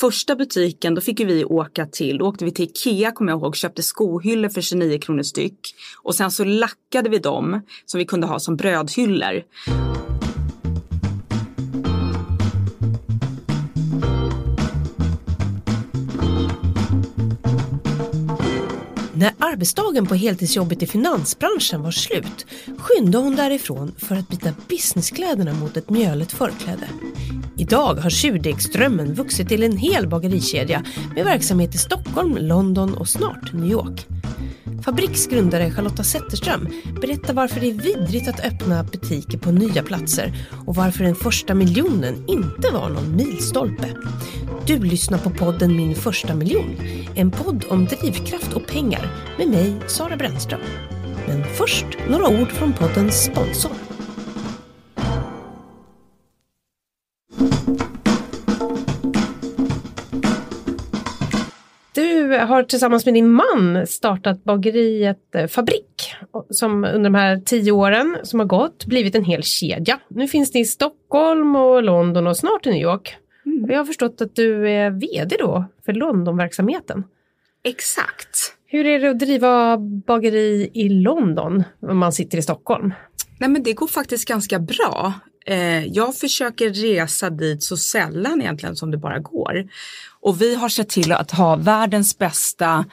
första butiken då fick vi åka till, då åkte vi till Ikea kommer jag ihåg, köpte skohyllor för 29 kronor styck. Och sen så lackade vi dem som vi kunde ha som brödhyllor. När arbetsdagen på heltidsjobbet i finansbranschen var slut skyndade hon därifrån för att byta businesskläderna mot ett mjöligt förkläde. Idag har surdegsdrömmen vuxit till en hel bagerikedja med verksamhet i Stockholm, London och snart New York. Fabriks grundare Charlotta Zetterström berättar varför det är vidrigt att öppna butiker på nya platser och varför den första miljonen inte var någon milstolpe. Du lyssnar på podden Min första miljon, en podd om drivkraft och pengar med mig, Sara Brännström. Men först några ord från poddens sponsor. Du har tillsammans med din man startat bageriet eh, Fabrik som under de här tio åren som har gått blivit en hel kedja. Nu finns det i Stockholm och London och snart i New York. Mm. Jag har förstått att du är VD då för Londonverksamheten. Exakt. Hur är det att driva bageri i London om man sitter i Stockholm? Nej men det går faktiskt ganska bra. Eh, jag försöker resa dit så sällan egentligen som det bara går. Och vi har sett till att ha världens bästa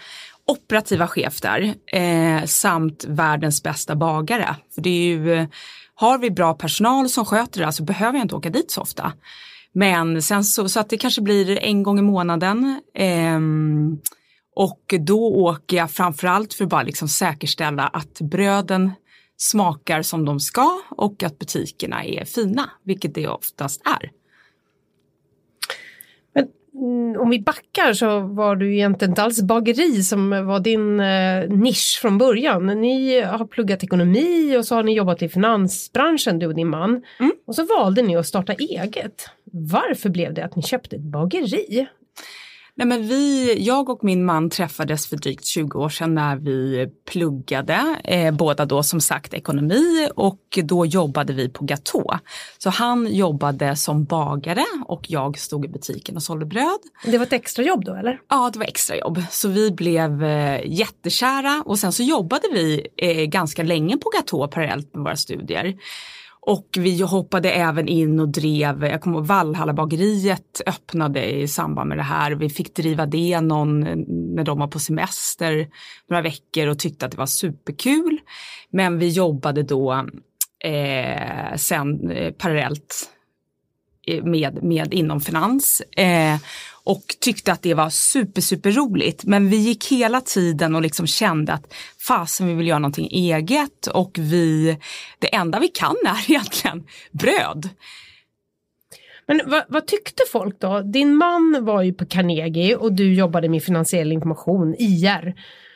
operativa chef där eh, samt världens bästa bagare. För det är ju, eh, har vi bra personal som sköter det så behöver jag inte åka dit så ofta. Men sen så, så att det kanske blir en gång i månaden. Eh, och då åker jag framförallt för att bara liksom säkerställa att bröden smakar som de ska och att butikerna är fina, vilket det oftast är. Men mm, om vi backar så var du egentligen inte alls bageri som var din eh, nisch från början. Ni har pluggat ekonomi och så har ni jobbat i finansbranschen du och din man. Mm. Och så valde ni att starta eget. Varför blev det att ni köpte ett bageri? Nej, men vi, jag och min man träffades för drygt 20 år sedan när vi pluggade, eh, båda då som sagt ekonomi och då jobbade vi på Gatå. Så han jobbade som bagare och jag stod i butiken och sålde bröd. Det var ett extrajobb då eller? Ja, det var extrajobb. Så vi blev eh, jättekära och sen så jobbade vi eh, ganska länge på Gatå parallellt med våra studier. Och vi hoppade även in och drev, jag kommer ihåg Valhallabageriet öppnade i samband med det här. Vi fick driva det någon när de var på semester några veckor och tyckte att det var superkul. Men vi jobbade då eh, sen eh, parallellt eh, med, med inom finans. Eh, och tyckte att det var super, super roligt. Men vi gick hela tiden och liksom kände att fasen vi vill göra någonting eget och vi, det enda vi kan är egentligen bröd. Men vad, vad, tyckte folk då? Din man var ju på Carnegie och du jobbade med finansiell information, IR.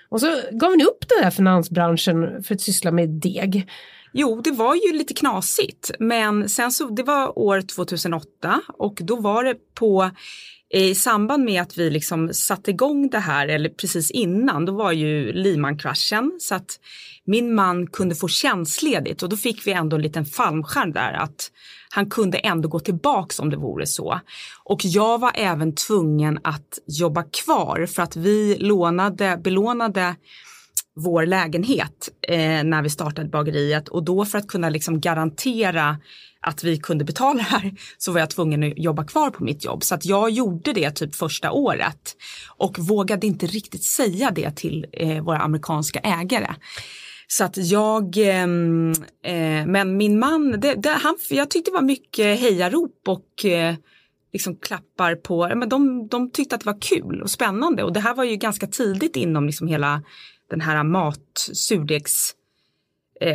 Och så gav ni upp den här finansbranschen för att syssla med deg. Jo, det var ju lite knasigt, men sen så, det var år 2008 och då var det på i samband med att vi liksom satte igång det här, eller precis innan, då var ju Lehman-kraschen så att min man kunde få tjänstledigt och då fick vi ändå en liten fallskärm där att han kunde ändå gå tillbaks om det vore så. Och jag var även tvungen att jobba kvar för att vi lånade, belånade vår lägenhet eh, när vi startade bageriet och då för att kunna liksom garantera att vi kunde betala det här så var jag tvungen att jobba kvar på mitt jobb. Så att jag gjorde det typ första året och vågade inte riktigt säga det till eh, våra amerikanska ägare. Så att jag, ehm, eh, men min man, det, det, han, jag tyckte det var mycket hejarop och eh, liksom klappar på, men de, de tyckte att det var kul och spännande och det här var ju ganska tidigt inom liksom hela den här mat, surdegs Eh,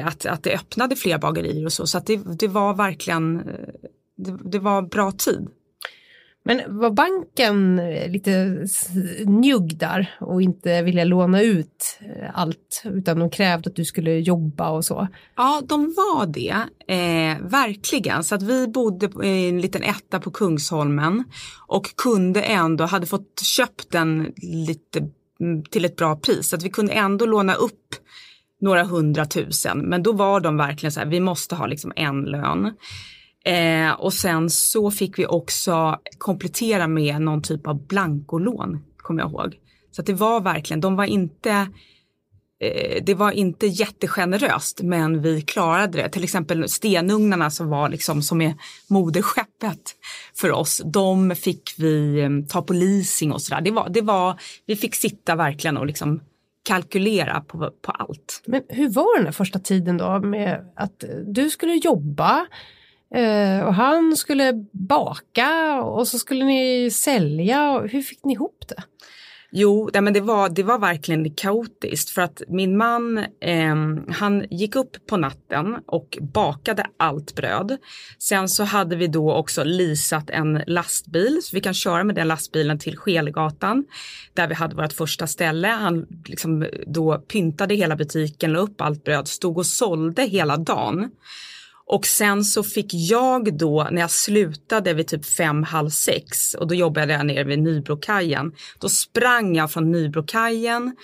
att, att det öppnade fler bagerier och så. Så att det, det var verkligen, eh, det, det var bra tid. Men var banken eh, lite njugg där och inte ville låna ut allt utan de krävde att du skulle jobba och så? Ja, de var det, eh, verkligen. Så att vi bodde i en liten etta på Kungsholmen och kunde ändå, hade fått köpt den lite mm, till ett bra pris. Så att vi kunde ändå låna upp några hundratusen. Men då var de verkligen så här, vi måste ha liksom en lön. Eh, och sen så fick vi också komplettera med någon typ av blankolån, kommer jag ihåg. Så att det var verkligen, de var inte eh, det var inte jättegeneröst men vi klarade det. Till exempel stenugnarna som var liksom som är moderskeppet för oss. De fick vi eh, ta på leasing och sådär. Det var, det var, vi fick sitta verkligen och liksom kalkylera på, på allt. Men hur var den där första tiden då med att du skulle jobba eh, och han skulle baka och så skulle ni sälja. Hur fick ni ihop det? Jo, nej, men det var, det var verkligen kaotiskt för att min man eh, han gick upp på natten och bakade allt bröd. Sen så hade vi då också lisat en lastbil så vi kan köra med den lastbilen till Skelgatan där vi hade vårt första ställe. Han liksom då pyntade hela butiken, la upp allt bröd, stod och sålde hela dagen. Och sen så fick jag då, när jag slutade vid typ fem, halv sex och då jobbade jag nere vid Nybrokajen. Då sprang jag från Nybrokajen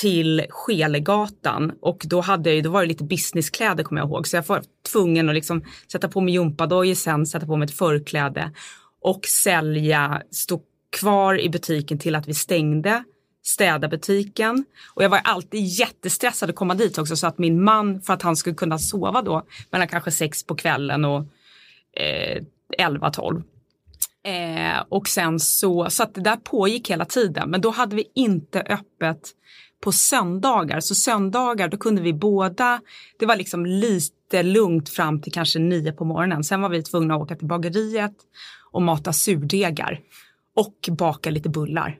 till Skelegatan och då hade jag ju, då var det lite businesskläder kommer jag ihåg. Så jag var tvungen att liksom sätta på mig gympadojor sen, sätta på mig ett förkläde och sälja, stå kvar i butiken till att vi stängde städa butiken. Och jag var alltid jättestressad att komma dit också så att min man, för att han skulle kunna sova då mellan kanske sex på kvällen och eh, 11, 12. Eh, och sen så, så att det där pågick hela tiden. Men då hade vi inte öppet på söndagar. Så söndagar då kunde vi båda, det var liksom lite lugnt fram till kanske nio på morgonen. Sen var vi tvungna att åka till bageriet och mata surdegar och baka lite bullar.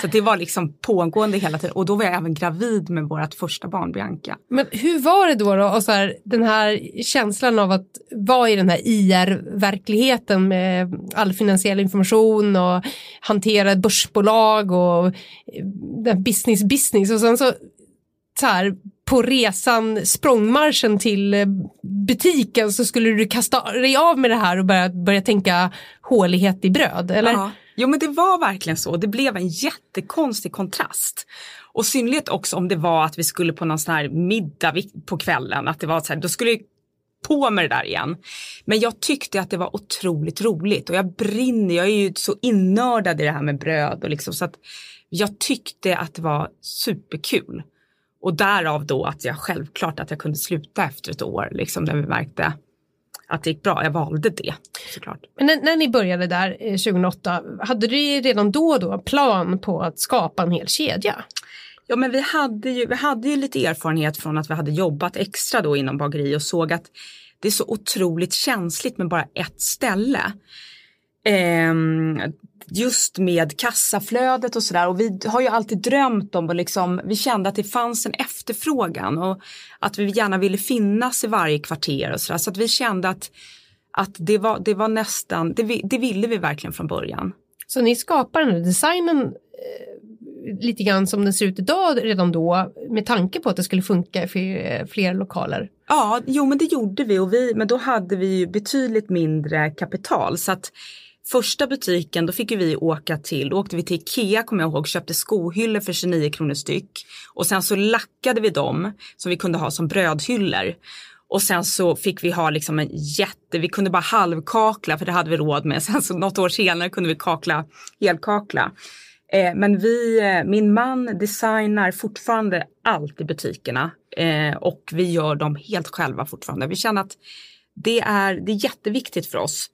Så det var liksom pågående hela tiden och då var jag även gravid med vårt första barn Bianca. Men hur var det då, då och så här, den här känslan av att vara i den här IR-verkligheten med all finansiell information och hantera börsbolag och eh, business business och sen så, så här, på resan, språngmarschen till eh, butiken så skulle du kasta dig av med det här och börja, börja tänka hålighet i bröd, eller? Ja. Jo men det var verkligen så. Det blev en jättekonstig kontrast. Och synligt också om det var att vi skulle på någon sån här middag på kvällen. Att det var så här, då skulle jag på med det där igen. Men jag tyckte att det var otroligt roligt och jag brinner, jag är ju så innördad i det här med bröd och liksom så att jag tyckte att det var superkul. Och därav då att jag självklart att jag kunde sluta efter ett år liksom när vi märkte att det gick bra. Jag valde det såklart. Men när, när ni började där 2008, eh, hade du redan då, då plan på att skapa en hel kedja? Ja men vi hade, ju, vi hade ju lite erfarenhet från att vi hade jobbat extra då inom bageri och såg att det är så otroligt känsligt med bara ett ställe. Eh, just med kassaflödet och sådär och vi har ju alltid drömt om och liksom, vi kände att det fanns en efterfrågan och att vi gärna ville finnas i varje kvarter och sådär så att vi kände att, att det, var, det var nästan, det, det ville vi verkligen från början. Så ni skapar den här designen eh, lite grann som den ser ut idag redan då med tanke på att det skulle funka för eh, fler lokaler? Ja, jo men det gjorde vi och vi, men då hade vi ju betydligt mindre kapital så att Första butiken, då fick vi åka till, då åkte vi till Ikea kommer jag ihåg, köpte skohyllor för 29 kronor styck. Och sen så lackade vi dem som vi kunde ha som brödhyllor. Och sen så fick vi ha liksom en jätte, vi kunde bara halvkakla för det hade vi råd med. Sen så något år senare kunde vi kakla, helkakla. Eh, men vi, eh, min man designar fortfarande allt i butikerna eh, och vi gör dem helt själva fortfarande. Vi känner att det är, det är jätteviktigt för oss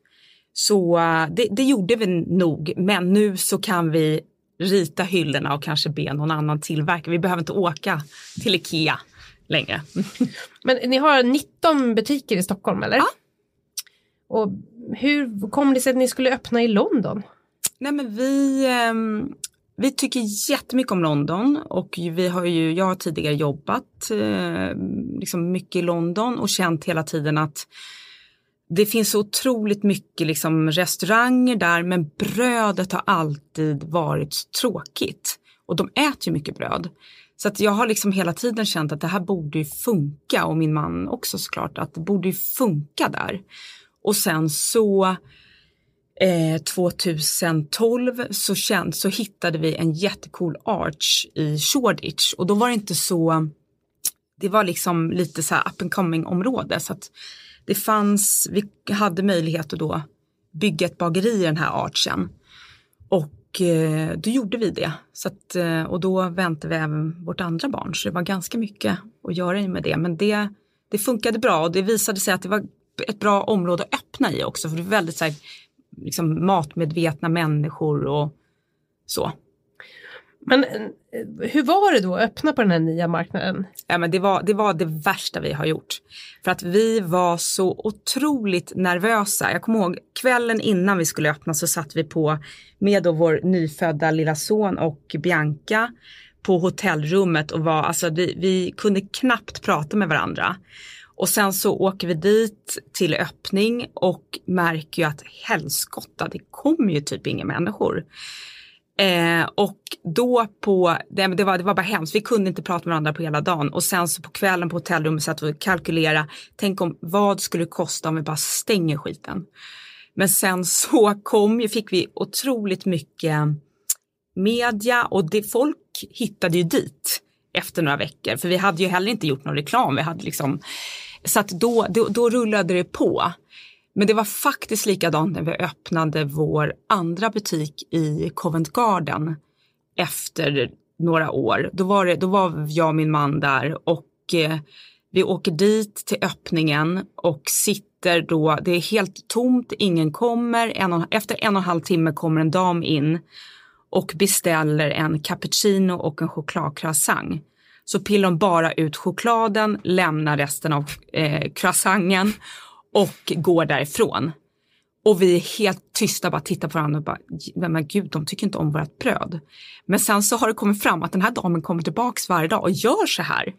så eh, det, det gjorde vi nog, men nu så kan vi rita hyllorna och kanske be någon annan tillverka. Vi behöver inte åka till Ikea längre. Men ni har 19 butiker i Stockholm eller? Ja. Och hur kom det sig att ni skulle öppna i London? Nej men vi, ehm, vi tycker jättemycket om London och vi har ju, jag har tidigare jobbat eh, liksom mycket i London och känt hela tiden att det finns så otroligt mycket liksom restauranger där men brödet har alltid varit tråkigt. Och de äter ju mycket bröd. Så att jag har liksom hela tiden känt att det här borde ju funka och min man också såklart att det borde ju funka där. Och sen så eh, 2012 så, känd, så hittade vi en jättecool arch i Shoreditch och då var det inte så, det var liksom lite så här up and coming område så att det fanns, vi hade möjlighet att då bygga ett bageri i den här Artsen Och eh, då gjorde vi det. Så att, eh, och då väntade vi även vårt andra barn. Så det var ganska mycket att göra med det. Men det, det funkade bra och det visade sig att det var ett bra område att öppna i också. För det var väldigt så här, liksom, matmedvetna människor och så. Men eh, hur var det då att öppna på den här nya marknaden? Ja, men det, var, det var det värsta vi har gjort. För att vi var så otroligt nervösa. Jag kommer ihåg kvällen innan vi skulle öppna så satt vi på med då vår nyfödda lilla son och Bianca på hotellrummet och var, alltså vi, vi kunde knappt prata med varandra. Och sen så åker vi dit till öppning och märker ju att helskotta, det kommer ju typ inga människor. Eh, och då på, det, det, var, det var bara hemskt, vi kunde inte prata med varandra på hela dagen. Och sen så på kvällen på hotellrummet satt vi och kalkylerade, tänk om vad skulle det kosta om vi bara stänger skiten. Men sen så kom ju, fick vi otroligt mycket media. Och det, folk hittade ju dit efter några veckor. För vi hade ju heller inte gjort någon reklam, vi hade liksom, så att då, då, då rullade det på. Men det var faktiskt likadant när vi öppnade vår andra butik i Covent Garden efter några år. Då var, det, då var jag och min man där och eh, vi åker dit till öppningen och sitter då, det är helt tomt, ingen kommer. En och, efter en och en halv timme kommer en dam in och beställer en cappuccino och en chokladcroissant. Så pillar de bara ut chokladen, lämnar resten av eh, croissanten och går därifrån. Och vi är helt tysta, bara tittar på varandra och bara, men gud, de tycker inte om vårt bröd. Men sen så har det kommit fram att den här damen kommer tillbaks varje dag och gör så här.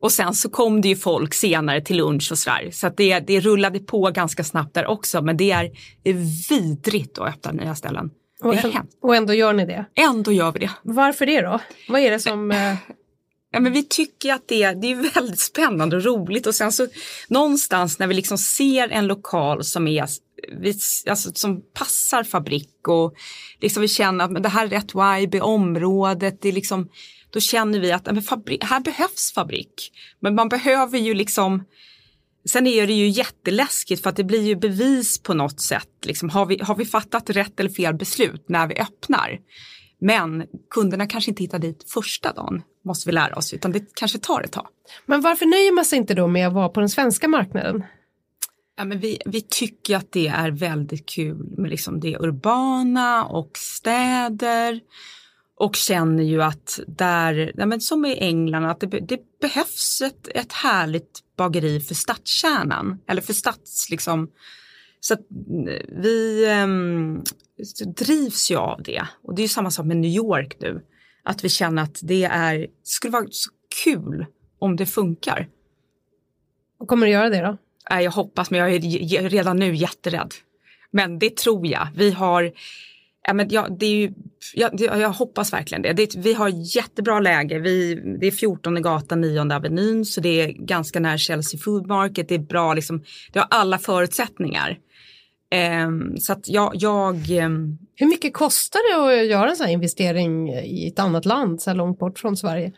Och sen så kom det ju folk senare till lunch och sådär. Så att det, det rullade på ganska snabbt där också. Men det är, vidrigt att öppna nya ställen. Och, och ändå gör ni det? Ändå gör vi det. Varför det då? Vad är det som... Ja, men vi tycker att det, det är väldigt spännande och roligt och sen så någonstans när vi liksom ser en lokal som är alltså, som passar fabrik och liksom vi känner att det här är rätt vibe i området. Det är liksom, då känner vi att men fabrik, här behövs fabrik. Men man behöver ju liksom Sen är det ju jätteläskigt för att det blir ju bevis på något sätt. Liksom, har, vi, har vi fattat rätt eller fel beslut när vi öppnar? Men kunderna kanske inte hittar dit första dagen, måste vi lära oss, utan det kanske tar ett tag. Men varför nöjer man sig inte då med att vara på den svenska marknaden? Ja, men vi, vi tycker att det är väldigt kul med liksom det urbana och städer och känner ju att där, ja, men som i England, att det, det behövs ett, ett härligt bageri för stadskärnan eller för stads liksom. Så att vi um, drivs ju av det och det är ju samma sak med New York nu. Att vi känner att det är, skulle vara så kul om det funkar. Och kommer det göra det då? Jag hoppas, men jag är redan nu jätterädd. Men det tror jag. Vi har, ja, men jag, det är ju, jag, jag hoppas verkligen det. det. Vi har jättebra läge. Vi, det är 14 gatan 9 Avenyn så det är ganska nära Chelsea Food Market. Det är bra, liksom, det har alla förutsättningar. Um, så att jag, jag um... Hur mycket kostar det att göra en sån här investering i ett annat land så här långt bort från Sverige?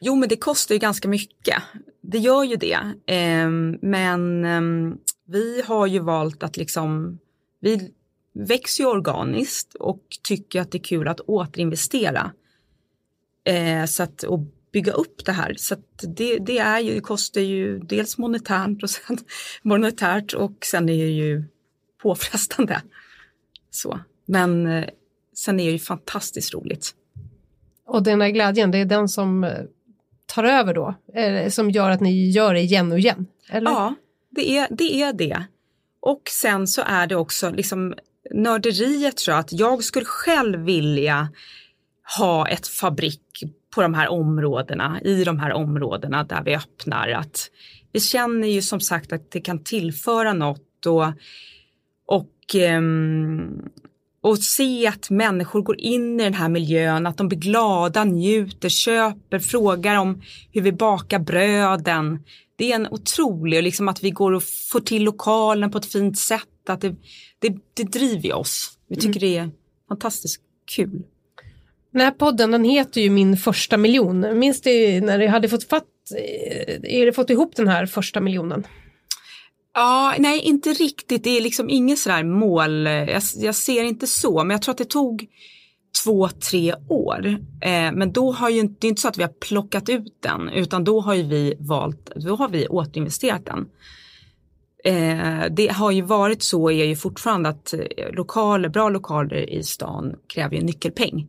Jo, men det kostar ju ganska mycket. Det gör ju det. Um, men vi har ju valt att liksom, vi växer ju organiskt och tycker att det är kul att återinvestera. Så att, och bygga upp det här. Så det, det, är ju, det kostar ju dels monetärt och sen monetärt och sen är det ju påfrestande. Så. Men eh, sen är det ju fantastiskt roligt. Och den där glädjen, det är den som eh, tar över då? Som gör att ni gör det igen och igen? Eller? Ja, det är, det är det. Och sen så är det också liksom nörderiet tror jag att jag skulle själv vilja ha ett fabrik på de här områdena, i de här områdena där vi öppnar. Att vi känner ju som sagt att det kan tillföra något och och, ehm, och se att människor går in i den här miljön, att de blir glada, njuter, köper, frågar om hur vi bakar bröden. Det är en otrolig, liksom att vi går och får till lokalen på ett fint sätt, att det, det, det driver oss. Vi tycker mm. det är fantastiskt kul. Den här podden den heter ju Min första miljon. Minns du när du hade fått, fatt, eh, är det fått ihop den här första miljonen? Ja, nej inte riktigt. Det är liksom inget sådär mål. Jag, jag, ser inte så, men jag tror att det tog två, tre år. Eh, men då har ju inte, det är inte så att vi har plockat ut den, utan då har ju vi valt, då har vi återinvesterat den. Eh, det har ju varit så, är ju fortfarande att eh, lokaler, bra lokaler i stan kräver ju nyckelpeng.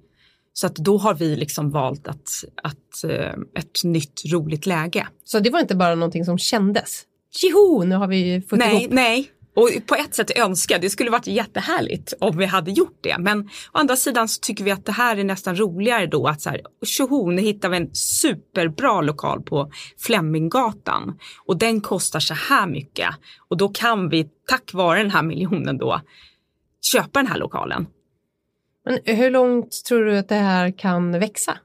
Så att då har vi liksom valt att, att eh, ett nytt roligt läge. Så det var inte bara någonting som kändes? Tjoho, nu har vi fått nej, ihop. Nej, och på ett sätt önskar det skulle varit jättehärligt om vi hade gjort det. Men å andra sidan så tycker vi att det här är nästan roligare då att så här, tjoho, nu hittar vi en superbra lokal på Fleminggatan och den kostar så här mycket och då kan vi tack vare den här miljonen då köpa den här lokalen. Men hur långt tror du att det här kan växa?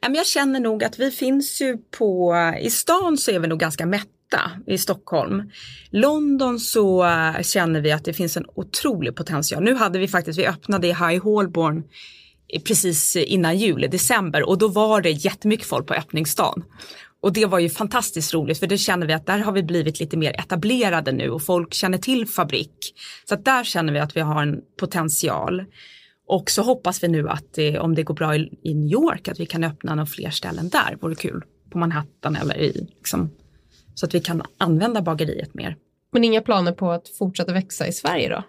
Jag känner nog att vi finns ju på, i stan så är vi nog ganska mätta i Stockholm. London så eh, känner vi att det finns en otrolig potential. Nu hade vi faktiskt, vi öppnade i High Holborn precis innan jul, i december och då var det jättemycket folk på öppningsdagen. Och det var ju fantastiskt roligt för det känner vi att där har vi blivit lite mer etablerade nu och folk känner till fabrik. Så att där känner vi att vi har en potential. Och så hoppas vi nu att det, om det går bra i, i, New York att vi kan öppna några fler ställen där, vore kul. På Manhattan eller i, liksom, så att vi kan använda bageriet mer. Men inga planer på att fortsätta växa i Sverige då?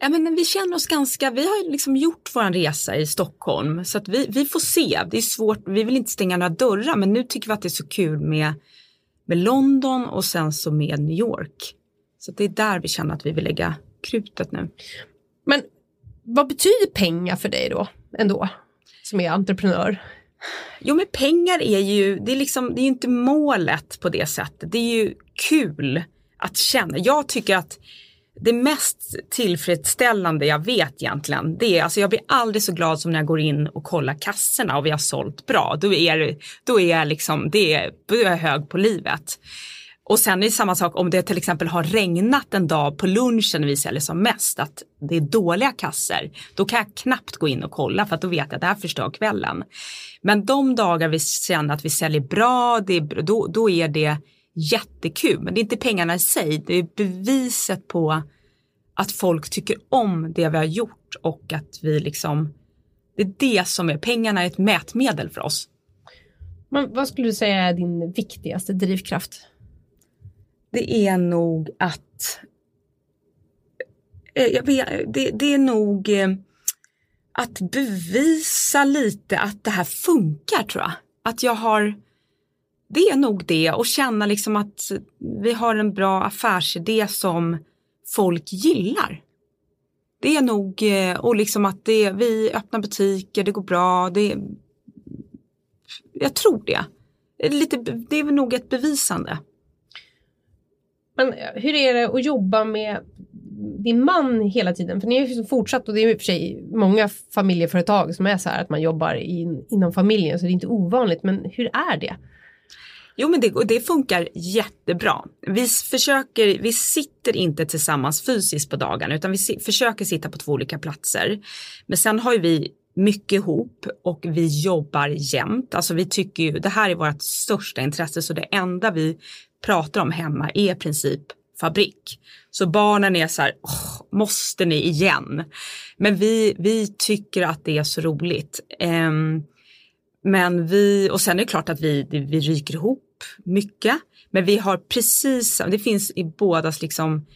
Ja, men vi känner oss ganska, vi har liksom gjort vår resa i Stockholm så att vi, vi får se. Det är svårt, vi vill inte stänga några dörrar men nu tycker vi att det är så kul med, med London och sen så med New York. Så det är där vi känner att vi vill lägga krutet nu. Men vad betyder pengar för dig då ändå som är entreprenör? Jo men pengar är ju, det är liksom, det är inte målet på det sättet. Det är ju kul att känna. Jag tycker att det mest tillfredsställande jag vet egentligen, det är alltså jag blir aldrig så glad som när jag går in och kollar kassorna och vi har sålt bra. Då är, då är jag liksom, det är, då är jag hög på livet. Och sen är det samma sak om det till exempel har regnat en dag på lunchen när vi säljer som mest, att det är dåliga kasser. Då kan jag knappt gå in och kolla för att då vet jag att det här förstör kvällen. Men de dagar vi känner att vi säljer bra, det är, då, då är det jättekul. Men det är inte pengarna i sig, det är beviset på att folk tycker om det vi har gjort och att vi liksom, det är det som är, pengarna är ett mätmedel för oss. Men vad skulle du säga är din viktigaste drivkraft? Det är nog att eh, jag vet, det, det är nog eh, att bevisa lite att det här funkar tror jag. Att jag har, det är nog det och känna liksom att vi har en bra affärsidé som folk gillar. Det är nog, eh, och liksom att det, vi öppnar butiker, det går bra, det, jag tror det. Lite, det är nog ett bevisande. Men eh, hur är det att jobba med din man hela tiden? För ni har ju liksom fortsatt och det är i och för sig många familjeföretag som är så här att man jobbar in, inom familjen så det är inte ovanligt. Men hur är det? Jo men det, det funkar jättebra. Vi försöker, vi sitter inte tillsammans fysiskt på dagarna utan vi si, försöker sitta på två olika platser. Men sen har ju vi mycket ihop och vi jobbar jämt. Alltså vi tycker ju, det här är vårt största intresse så det enda vi pratar om hemma är i princip fabrik. Så barnen är så här, måste ni igen? Men vi, vi tycker att det är så roligt. Um, men vi, och sen är det klart att vi, vi ryker ihop mycket. Men vi har precis, det finns i bådas liksom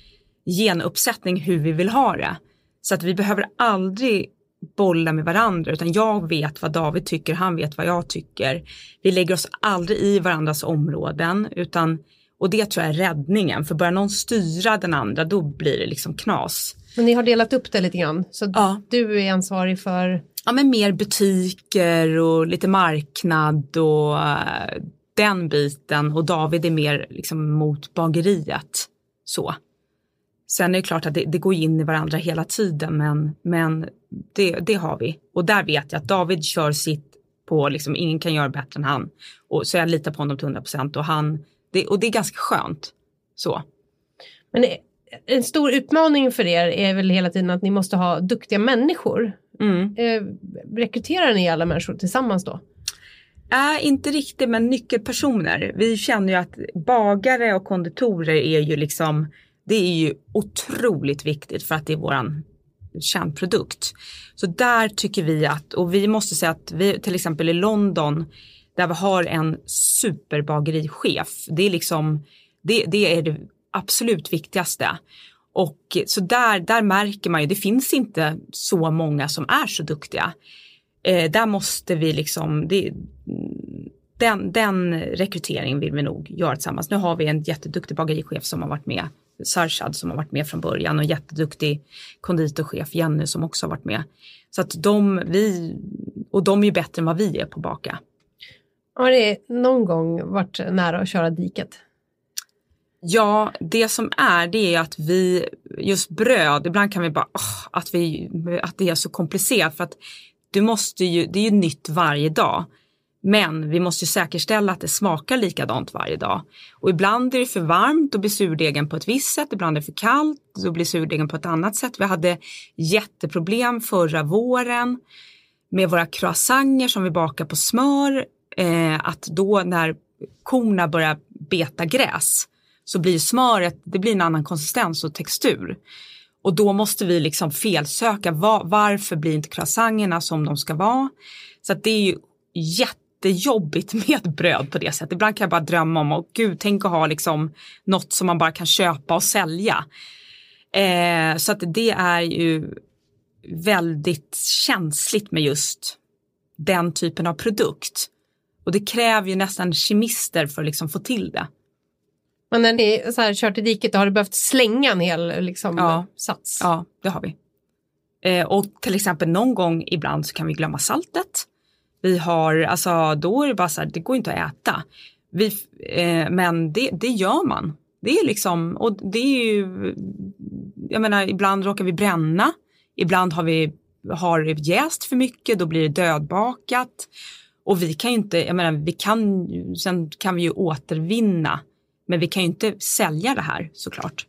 genuppsättning hur vi vill ha det. Så att vi behöver aldrig bolla med varandra utan jag vet vad David tycker, han vet vad jag tycker. Vi lägger oss aldrig i varandras områden utan och det tror jag är räddningen för börjar någon styra den andra då blir det liksom knas. Men ni har delat upp det lite grann så ja. du är ansvarig för? Ja men mer butiker och lite marknad och uh, den biten och David är mer liksom mot bageriet. Så. Sen är det klart att det, det går in i varandra hela tiden men, men det, det har vi. Och där vet jag att David kör sitt på, liksom, ingen kan göra bättre än han. Och, så jag litar på honom till 100 procent och han, det, och det är ganska skönt. Så. Men en stor utmaning för er är väl hela tiden att ni måste ha duktiga människor. Mm. Eh, rekryterar ni alla människor tillsammans då? Äh, inte riktigt men nyckelpersoner. Vi känner ju att bagare och konditorer är ju liksom det är ju otroligt viktigt för att det är våran kärnprodukt. Så där tycker vi att, och vi måste säga att vi till exempel i London där vi har en superbagerichef, det är liksom, det, det är det absolut viktigaste. Och så där, där märker man ju, det finns inte så många som är så duktiga. Eh, där måste vi liksom, det, den, den rekryteringen vill vi nog göra tillsammans. Nu har vi en jätteduktig bagerichef som har varit med, Sarshad som har varit med från början och jätteduktig konditorchef Jenny som också har varit med. Så att de, vi, och de är ju bättre än vad vi är på baka. Har det någon gång varit nära att köra diket? Ja, det som är det är att vi, just bröd, ibland kan vi bara, oh, att, vi, att det är så komplicerat för att du måste ju, det är ju nytt varje dag. Men vi måste säkerställa att det smakar likadant varje dag. Och ibland är det för varmt, då blir surdegen på ett visst sätt. Ibland är det för kallt, då blir surdegen på ett annat sätt. Vi hade jätteproblem förra våren med våra croissanter som vi bakar på smör. Eh, att då när korna börjar beta gräs så blir smöret, det blir en annan konsistens och textur. Och då måste vi liksom felsöka var, varför blir inte croissanterna som de ska vara. Så att det är ju jätte jättejobbigt med bröd på det sättet. Ibland kan jag bara drömma om, och gud, tänk att ha liksom något som man bara kan köpa och sälja. Eh, så att det är ju väldigt känsligt med just den typen av produkt. Och det kräver ju nästan kemister för att liksom få till det. Men när ni är så här, kört i diket, har du behövt slänga en hel liksom, ja. sats? Ja, det har vi. Eh, och till exempel någon gång ibland så kan vi glömma saltet. Vi har, alltså då är det bara så här, det går inte att äta. Vi, eh, men det, det gör man. Det är liksom, och det är ju, jag menar ibland råkar vi bränna, ibland har vi har jäst för mycket, då blir det dödbakat. Och vi kan ju inte, jag menar vi kan, sen kan vi ju återvinna, men vi kan ju inte sälja det här såklart.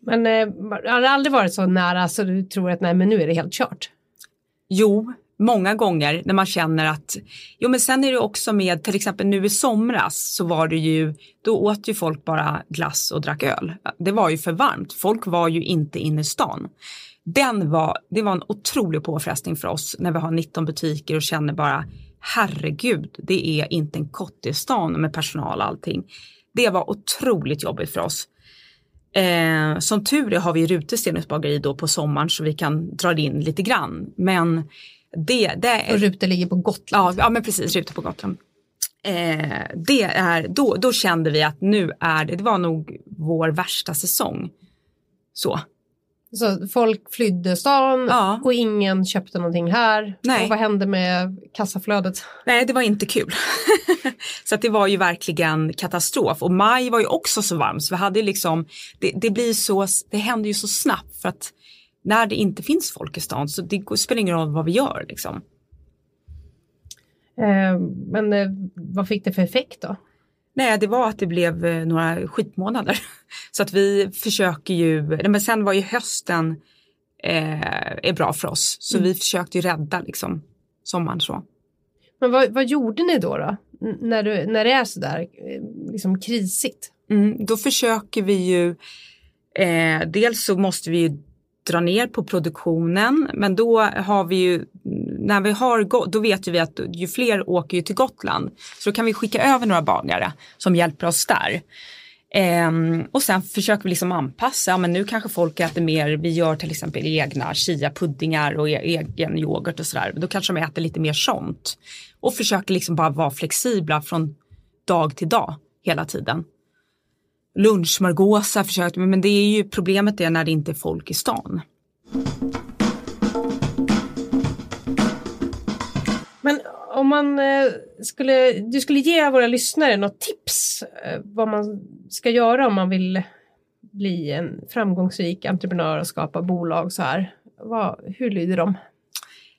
Men eh, har det aldrig varit så nära så du tror att nej men nu är det helt kört? Jo, många gånger när man känner att, jo men sen är det också med, till exempel nu i somras så var det ju, då åt ju folk bara glass och drack öl. Det var ju för varmt, folk var ju inte inne i stan. Den var, det var en otrolig påfrestning för oss när vi har 19 butiker och känner bara, herregud, det är inte en kott i stan med personal och allting. Det var otroligt jobbigt för oss. Eh, som tur är har vi Rutestenens bageri då på sommaren så vi kan dra in lite grann. Men det, det är, och Rute ligger på Gotland. Ja, ja men precis, Rute på Gotland. Eh, det är, då, då kände vi att nu är det, det var nog vår värsta säsong. Så. Så folk flydde stan ja. och ingen köpte någonting här. Nej. Och vad hände med kassaflödet? Nej, det var inte kul. så det var ju verkligen katastrof och maj var ju också så varm så vi hade liksom, det, det blir så, det händer ju så snabbt för att när det inte finns folk i stan så det spelar ingen roll vad vi gör liksom. Eh, men eh, vad fick det för effekt då? Nej, det var att det blev eh, några skitmånader. Så att vi försöker ju, men sen var ju hösten eh, är bra för oss. Så mm. vi försökte ju rädda liksom sommaren så. Men vad, vad gjorde ni då? då? när, du, när det är sådär liksom krisigt? Mm, då försöker vi ju, eh, dels så måste vi ju dra ner på produktionen. Men då har vi ju, när vi har, då vet ju vi att ju fler åker ju till Gotland. Så då kan vi skicka över några bagare som hjälper oss där. Um, och sen försöker vi liksom anpassa, ja, men nu kanske folk äter mer, vi gör till exempel egna chia-puddingar och e egen yoghurt och sådär, då kanske de äter lite mer sånt. Och försöker liksom bara vara flexibla från dag till dag hela tiden lunchsmörgåsar försökte men det är ju problemet är när det inte är folk i stan. Men om man eh, skulle, du skulle ge våra lyssnare något tips eh, vad man ska göra om man vill bli en framgångsrik entreprenör och skapa bolag så här. Vad, hur lyder de?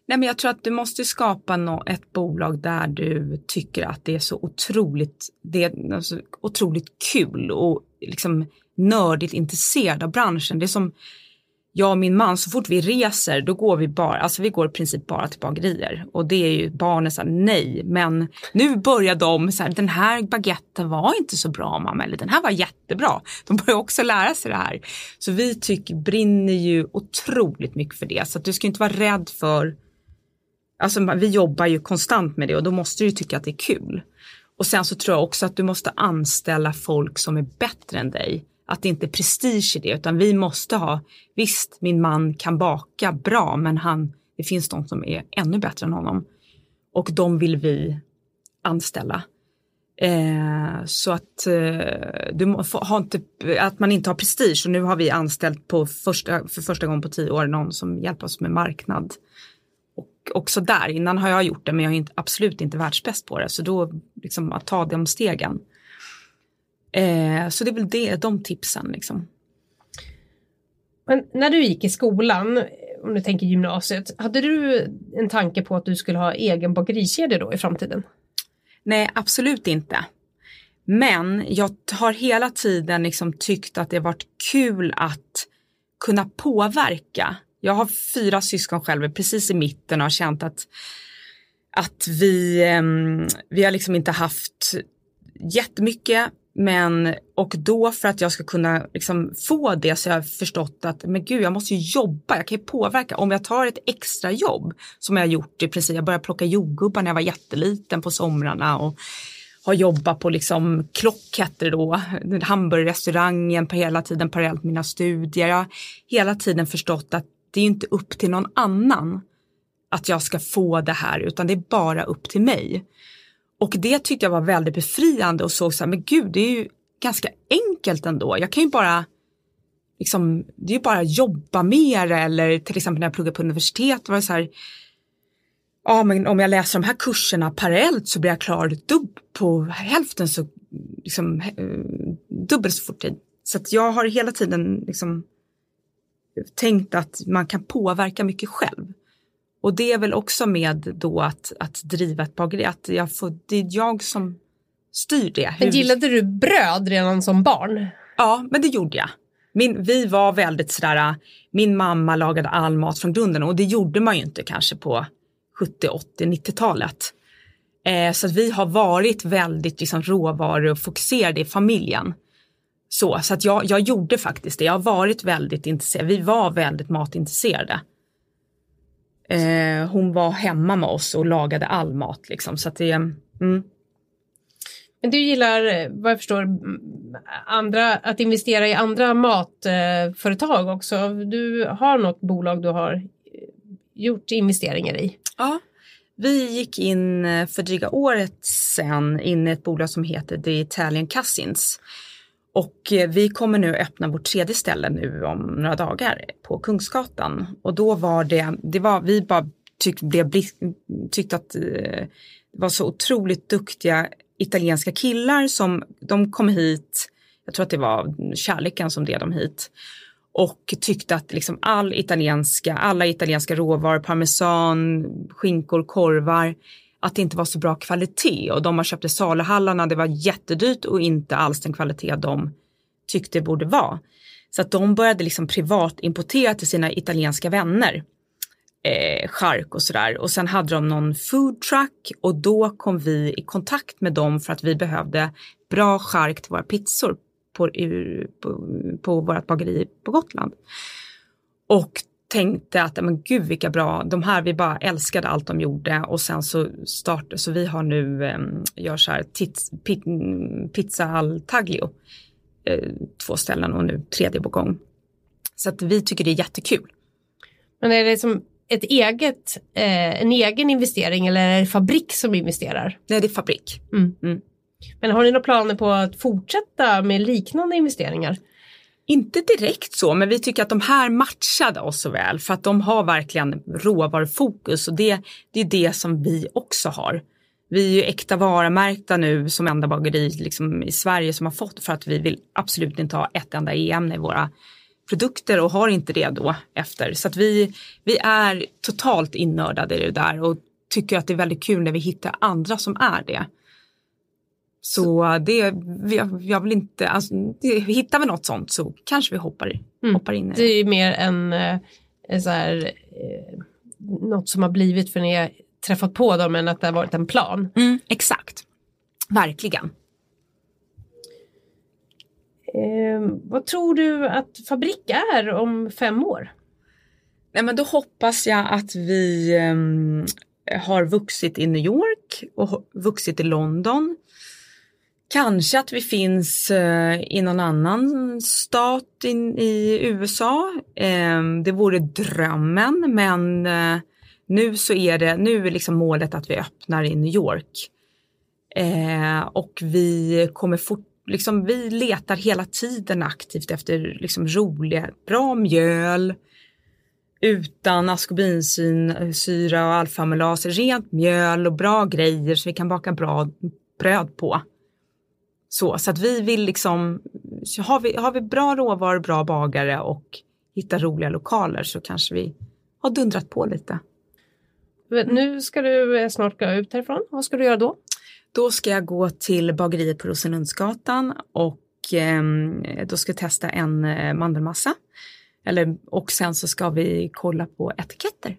Nej, men jag tror att du måste skapa no ett bolag där du tycker att det är så otroligt, det är alltså otroligt kul och liksom nördigt intresserad av branschen. Det är som, jag och min man, så fort vi reser, då går vi bara, alltså vi går i princip bara till bagerier. Och det är ju barnen så här, nej, men nu börjar de så här, den här baguetten var inte så bra mamma, eller den här var jättebra. De börjar också lära sig det här. Så vi tycker, brinner ju otroligt mycket för det, så att du ska inte vara rädd för, alltså vi jobbar ju konstant med det och då måste du tycka att det är kul. Och sen så tror jag också att du måste anställa folk som är bättre än dig att det inte är prestige i det utan vi måste ha, visst min man kan baka bra men han, det finns de som är ännu bättre än honom och de vill vi anställa. Eh, så att, eh, du har inte, att man inte har prestige och nu har vi anställt på första, för första gången på tio år någon som hjälper oss med marknad. Också där, innan har jag gjort det men jag är inte, absolut inte världsbäst på det så då liksom att ta de stegen. Eh, så det är väl det, de tipsen liksom. Men när du gick i skolan, om du tänker gymnasiet, hade du en tanke på att du skulle ha egen bagerikedja då i framtiden? Nej, absolut inte. Men jag har hela tiden liksom tyckt att det varit kul att kunna påverka. Jag har fyra syskon själv, precis i mitten och har känt att, att vi, ehm, vi har liksom inte haft jättemycket men, och då för att jag ska kunna liksom få det så har jag förstått att men gud, jag måste ju jobba, jag kan ju påverka. Om jag tar ett extra jobb som jag har gjort i princip, jag började plocka jordgubbar när jag var jätteliten på somrarna och har jobbat på liksom Klock hette det då, hamburgerrestaurangen på hela tiden parallellt med mina studier. Jag har hela tiden förstått att det är inte upp till någon annan att jag ska få det här utan det är bara upp till mig. Och det tyckte jag var väldigt befriande och såg så här, men gud, det är ju ganska enkelt ändå. Jag kan ju bara, liksom, det är ju bara jobba mer eller till exempel när jag pluggade på universitet var det så här, ja men om jag läser de här kurserna parallellt så blir jag klar dubb på hälften så, liksom, eh, dubbelt så fort tid. Så att jag har hela tiden liksom tänkt att man kan påverka mycket själv. Och det är väl också med då att, att driva ett bageri, att jag får, det är jag som styr det. Men gillade du bröd redan som barn? Ja, men det gjorde jag. Min, vi var väldigt sådär, min mamma lagade all mat från grunden och det gjorde man ju inte kanske på 70, 80, 90-talet. Eh, så att vi har varit väldigt liksom, råvarufokuserade i familjen. Så, så att jag, jag gjorde faktiskt det. Jag har varit väldigt intresserad. Vi var väldigt matintresserade. Eh, hon var hemma med oss och lagade all mat liksom. Så att det, mm. Men du gillar, vad jag förstår, andra, att investera i andra matföretag också. Du har något bolag du har gjort investeringar i. Ja, vi gick in för dryga året sedan in i ett bolag som heter The Italian Cousins och eh, vi kommer nu öppna vårt tredje ställe nu om några dagar på Kungsgatan. Och då var det, det var, vi bara tyck, blev, tyckte att eh, det var så otroligt duktiga italienska killar som de kom hit, jag tror att det var kärleken som drev dem hit och tyckte att liksom all italienska, alla italienska råvaror, parmesan, skinkor, korvar, att det inte var så bra kvalitet och de man köpte saluhallarna, det var jättedyrt och inte alls den kvalitet de tyckte det borde vara. Så att de började liksom privat importera till sina italienska vänner eh, chark och sådär. Och sen hade de någon food truck och då kom vi i kontakt med dem för att vi behövde bra chark till våra pizzor på, eh, på, på vårt bageri på Gotland. Och tänkte att men gud vilka bra, de här, vi bara älskade allt de gjorde och sen så startade, så vi har nu, eh, gör så här tits, pit, pizza al taglio, eh, två ställen och nu tredje på gång. Så att vi tycker det är jättekul. Men är det som ett eget, eh, en egen investering eller är det fabrik som investerar? Nej, det är fabrik. Mm. Mm. Men har ni några planer på att fortsätta med liknande investeringar? Inte direkt så, men vi tycker att de här matchade oss så väl för att de har verkligen råvarufokus och det, det är det som vi också har. Vi är ju äkta varumärkta nu som enda bageri liksom i Sverige som har fått för att vi vill absolut inte ha ett enda EM i våra produkter och har inte det då efter. Så att vi, vi är totalt innördade i det där och tycker att det är väldigt kul när vi hittar andra som är det. Så det, jag, jag vill inte, alltså, det, hittar vi något sånt så kanske vi hoppar Mm. hoppar in i Det är ju mer en, eh, en så här, eh, något som har blivit för ni har träffat på dem än att det har varit en plan. Mm, exakt. Verkligen. Eh, vad tror du att Fabrik är om fem år? Nej, men då hoppas jag att vi ehm, har vuxit i New York och vuxit i London. Kanske att vi finns eh, i någon annan stat in, i USA. Ehm, det vore drömmen men eh, nu så är det, nu är liksom målet att vi öppnar i New York. Eh, och vi kommer fort, liksom vi letar hela tiden aktivt efter liksom roliga, bra mjöl, utan askorbinsyra och alfamylas, rent mjöl och bra grejer så vi kan baka bra bröd på. Så, så att vi vill liksom, har vi, har vi bra råvaror, bra bagare och hittar roliga lokaler så kanske vi har dundrat på lite. Men Nu ska du eh, snart gå ut härifrån. Vad ska du göra då? Då ska jag gå till bageriet på Rosenlundsgatan och ehm, då ska jag testa en eh, mandelmassa. Eller, och sen så ska vi kolla på etiketter.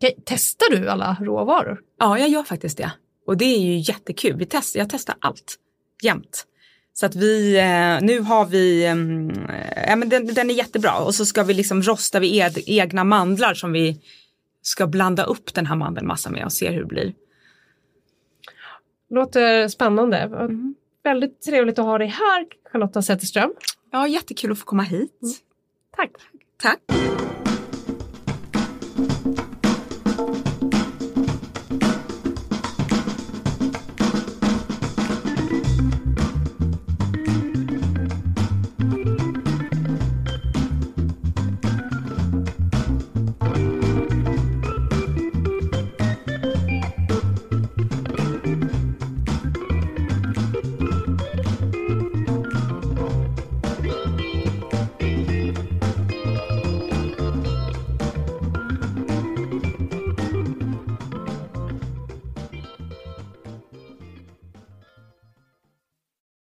Okej, testar du alla råvaror? Ja, jag gör faktiskt det. Och det är ju jättekul. Vi test, jag testar allt jämt. Så att vi, eh, nu har vi, ehm, ja men den, den är jättebra och så ska vi liksom rosta vi ed, egna mandlar som vi ska blanda upp den här mandelmassan med och se hur det blir. Låter spännande. Mm. Väldigt trevligt att ha dig här, Charlotta Zetterström. Ja, jättekul att få komma hit. Tack. Tack.